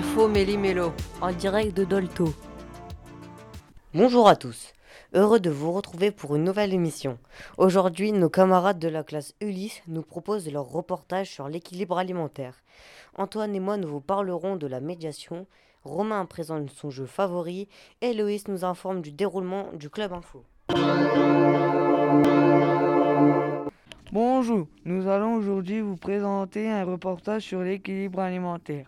Info Méli-Mélo. en direct de Dolto. Bonjour à tous. Heureux de vous retrouver pour une nouvelle émission. Aujourd'hui, nos camarades de la classe Ulysse nous proposent leur reportage sur l'équilibre alimentaire. Antoine et moi, nous vous parlerons de la médiation. Romain présente son jeu favori et Loïs nous informe du déroulement du club info. Bonjour, nous allons aujourd'hui vous présenter un reportage sur l'équilibre alimentaire.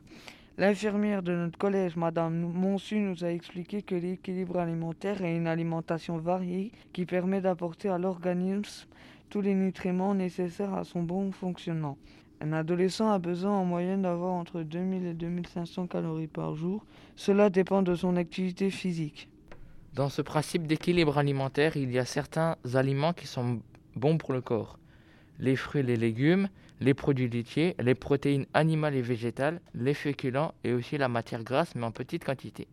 L'infirmière de notre collège, Madame Monsu, nous a expliqué que l'équilibre alimentaire est une alimentation variée qui permet d'apporter à l'organisme tous les nutriments nécessaires à son bon fonctionnement. Un adolescent a besoin en moyenne d'avoir entre 2000 et 2500 calories par jour. Cela dépend de son activité physique. Dans ce principe d'équilibre alimentaire, il y a certains aliments qui sont bons pour le corps. Les fruits et les légumes, les produits laitiers, les protéines animales et végétales, les féculents et aussi la matière grasse mais en petite quantité.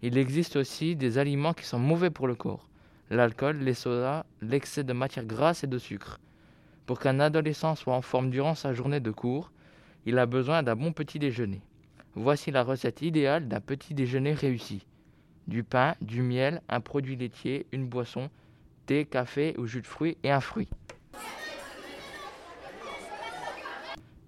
Il existe aussi des aliments qui sont mauvais pour le corps. L'alcool, les sodas, l'excès de matière grasse et de sucre. Pour qu'un adolescent soit en forme durant sa journée de cours, il a besoin d'un bon petit déjeuner. Voici la recette idéale d'un petit déjeuner réussi. Du pain, du miel, un produit laitier, une boisson, thé, café ou jus de fruits et un fruit.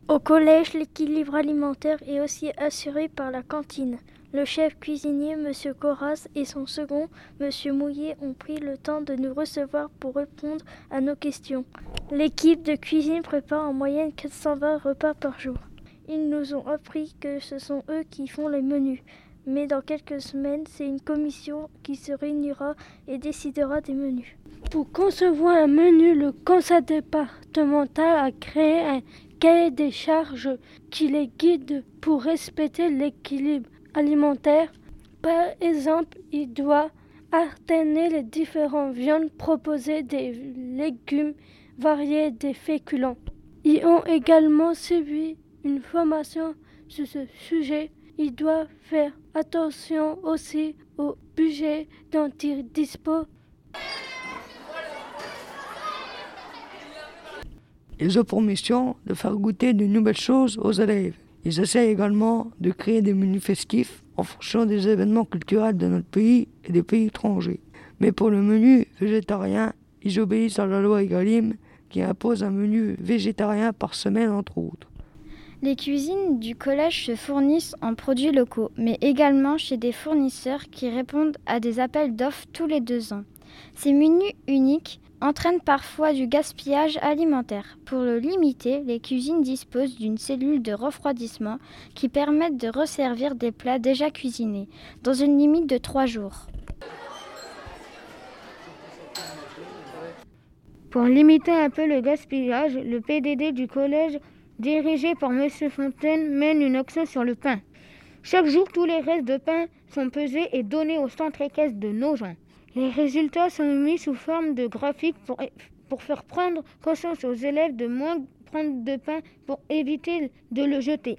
Au collège, l'équilibre alimentaire est aussi assuré par la cantine. Le chef cuisinier, M. Corras, et son second, M. Mouillet, ont pris le temps de nous recevoir pour répondre à nos questions. L'équipe de cuisine prépare en moyenne 420 repas par jour. Ils nous ont appris que ce sont eux qui font les menus. Mais dans quelques semaines, c'est une commission qui se réunira et décidera des menus. Pour concevoir un menu, le conseil départemental a créé un des charges qui les guide pour respecter l'équilibre alimentaire. Par exemple, il doit alterner les différentes viandes proposées des légumes variés des féculents. Ils ont également suivi une formation sur ce sujet. Ils doivent faire attention aussi au budget dont ils disposent. Ils ont pour mission de faire goûter de nouvelles choses aux élèves. Ils essaient également de créer des menus festifs en fonction des événements culturels de notre pays et des pays étrangers. Mais pour le menu végétarien, ils obéissent à la loi Egalim qui impose un menu végétarien par semaine entre autres. Les cuisines du collège se fournissent en produits locaux, mais également chez des fournisseurs qui répondent à des appels d'offres tous les deux ans. Ces menus uniques entraînent parfois du gaspillage alimentaire. Pour le limiter, les cuisines disposent d'une cellule de refroidissement qui permettent de resservir des plats déjà cuisinés, dans une limite de trois jours. Pour limiter un peu le gaspillage, le PDD du collège, dirigé par M. Fontaine, mène une action sur le pain. Chaque jour, tous les restes de pain sont pesés et donnés au centre équestre de Nogent. Les résultats sont mis sous forme de graphiques pour, pour faire prendre conscience aux élèves de moins prendre de pain pour éviter de le jeter.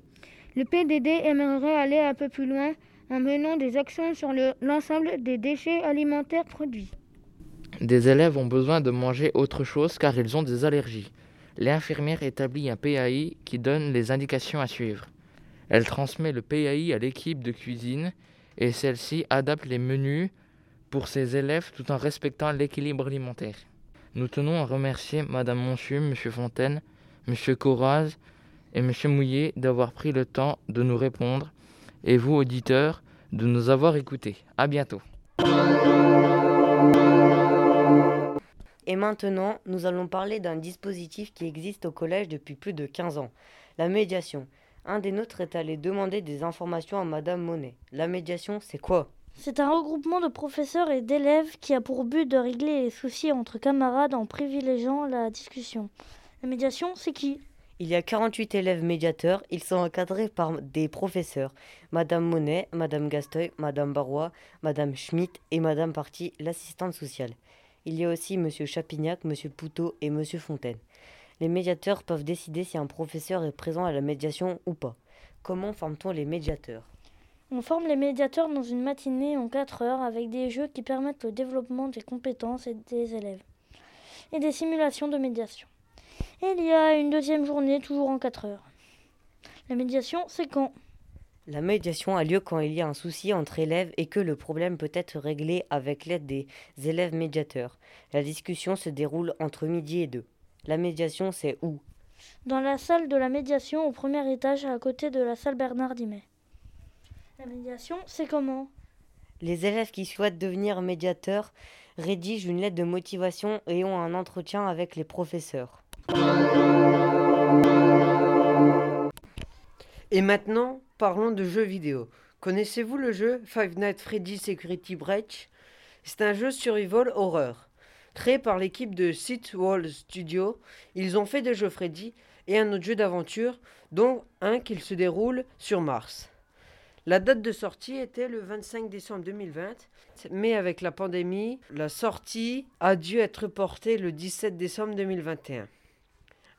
Le PDD aimerait aller un peu plus loin en menant des actions sur l'ensemble des déchets alimentaires produits. Des élèves ont besoin de manger autre chose car ils ont des allergies. L'infirmière établit un PAI qui donne les indications à suivre. Elle transmet le PAI à l'équipe de cuisine et celle-ci adapte les menus pour ses élèves tout en respectant l'équilibre alimentaire. Nous tenons à remercier Madame Monchu, Monsieur Fontaine, Monsieur Coraz et Monsieur Mouillet d'avoir pris le temps de nous répondre et vous, auditeurs, de nous avoir écoutés. À bientôt. Et maintenant, nous allons parler d'un dispositif qui existe au collège depuis plus de 15 ans, la médiation. Un des nôtres est allé demander des informations à Madame Monet. La médiation, c'est quoi? C'est un regroupement de professeurs et d'élèves qui a pour but de régler les soucis entre camarades en privilégiant la discussion. La médiation, c'est qui? Il y a 48 élèves médiateurs, ils sont encadrés par des professeurs. Madame Monet, Madame Gasteuil, Madame Barrois, Madame Schmitt et Madame Party, l'assistante sociale. Il y a aussi Monsieur Chapignac, Monsieur Poutot et Monsieur Fontaine. Les médiateurs peuvent décider si un professeur est présent à la médiation ou pas. Comment forme-t-on les médiateurs? On forme les médiateurs dans une matinée en 4 heures avec des jeux qui permettent le développement des compétences et des élèves et des simulations de médiation. Et il y a une deuxième journée toujours en 4 heures. La médiation, c'est quand? La médiation a lieu quand il y a un souci entre élèves et que le problème peut être réglé avec l'aide des élèves médiateurs. La discussion se déroule entre midi et deux. La médiation, c'est où? Dans la salle de la médiation au premier étage à côté de la salle Bernard Dimet. La médiation, c'est comment? Les élèves qui souhaitent devenir médiateurs rédigent une lettre de motivation et ont un entretien avec les professeurs. Et maintenant, parlons de jeux vidéo. Connaissez-vous le jeu Five Nights Freddy Security Breach? C'est un jeu survival horreur. Créé par l'équipe de Sith Wall Studio, ils ont fait des jeux Freddy et un autre jeu d'aventure, dont un qui se déroule sur Mars. La date de sortie était le 25 décembre 2020, mais avec la pandémie, la sortie a dû être portée le 17 décembre 2021.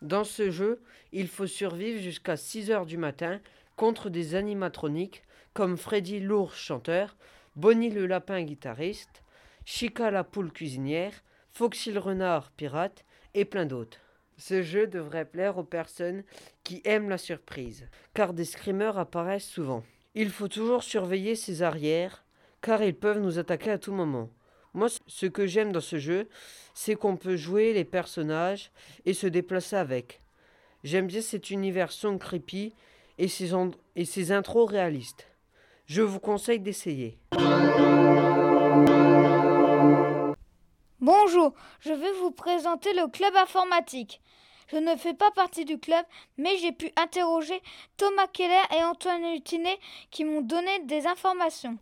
Dans ce jeu, il faut survivre jusqu'à 6 heures du matin contre des animatroniques comme Freddy l'ours chanteur, Bonnie le lapin guitariste, Chica la poule cuisinière, Foxy le renard pirate et plein d'autres. Ce jeu devrait plaire aux personnes qui aiment la surprise, car des screamers apparaissent souvent. Il faut toujours surveiller ses arrières, car ils peuvent nous attaquer à tout moment. Moi, ce que j'aime dans ce jeu, c'est qu'on peut jouer les personnages et se déplacer avec. J'aime bien cet univers son creepy et ses, et ses intros réalistes. Je vous conseille d'essayer. Bonjour, je vais vous présenter le club informatique. Je ne fais pas partie du club, mais j'ai pu interroger Thomas Keller et Antoine Hutinet qui m'ont donné des informations.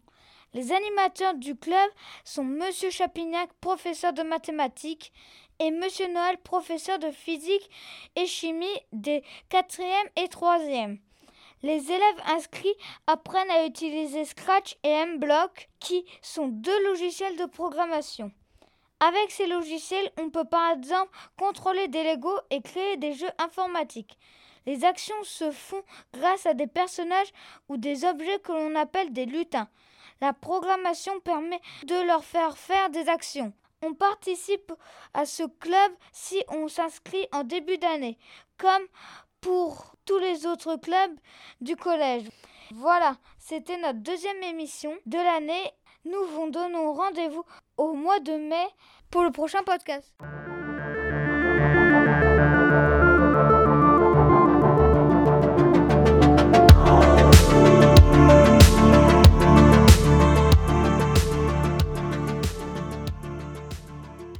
Les animateurs du club sont Monsieur Chapignac, professeur de mathématiques, et Monsieur Noël, professeur de physique et chimie des 4e et 3e. Les élèves inscrits apprennent à utiliser Scratch et MBlock, qui sont deux logiciels de programmation. Avec ces logiciels, on peut par exemple contrôler des Lego et créer des jeux informatiques. Les actions se font grâce à des personnages ou des objets que l'on appelle des lutins. La programmation permet de leur faire faire des actions. On participe à ce club si on s'inscrit en début d'année, comme pour tous les autres clubs du collège. Voilà, c'était notre deuxième émission de l'année. Nous vous donnons rendez-vous au mois de mai pour le prochain podcast.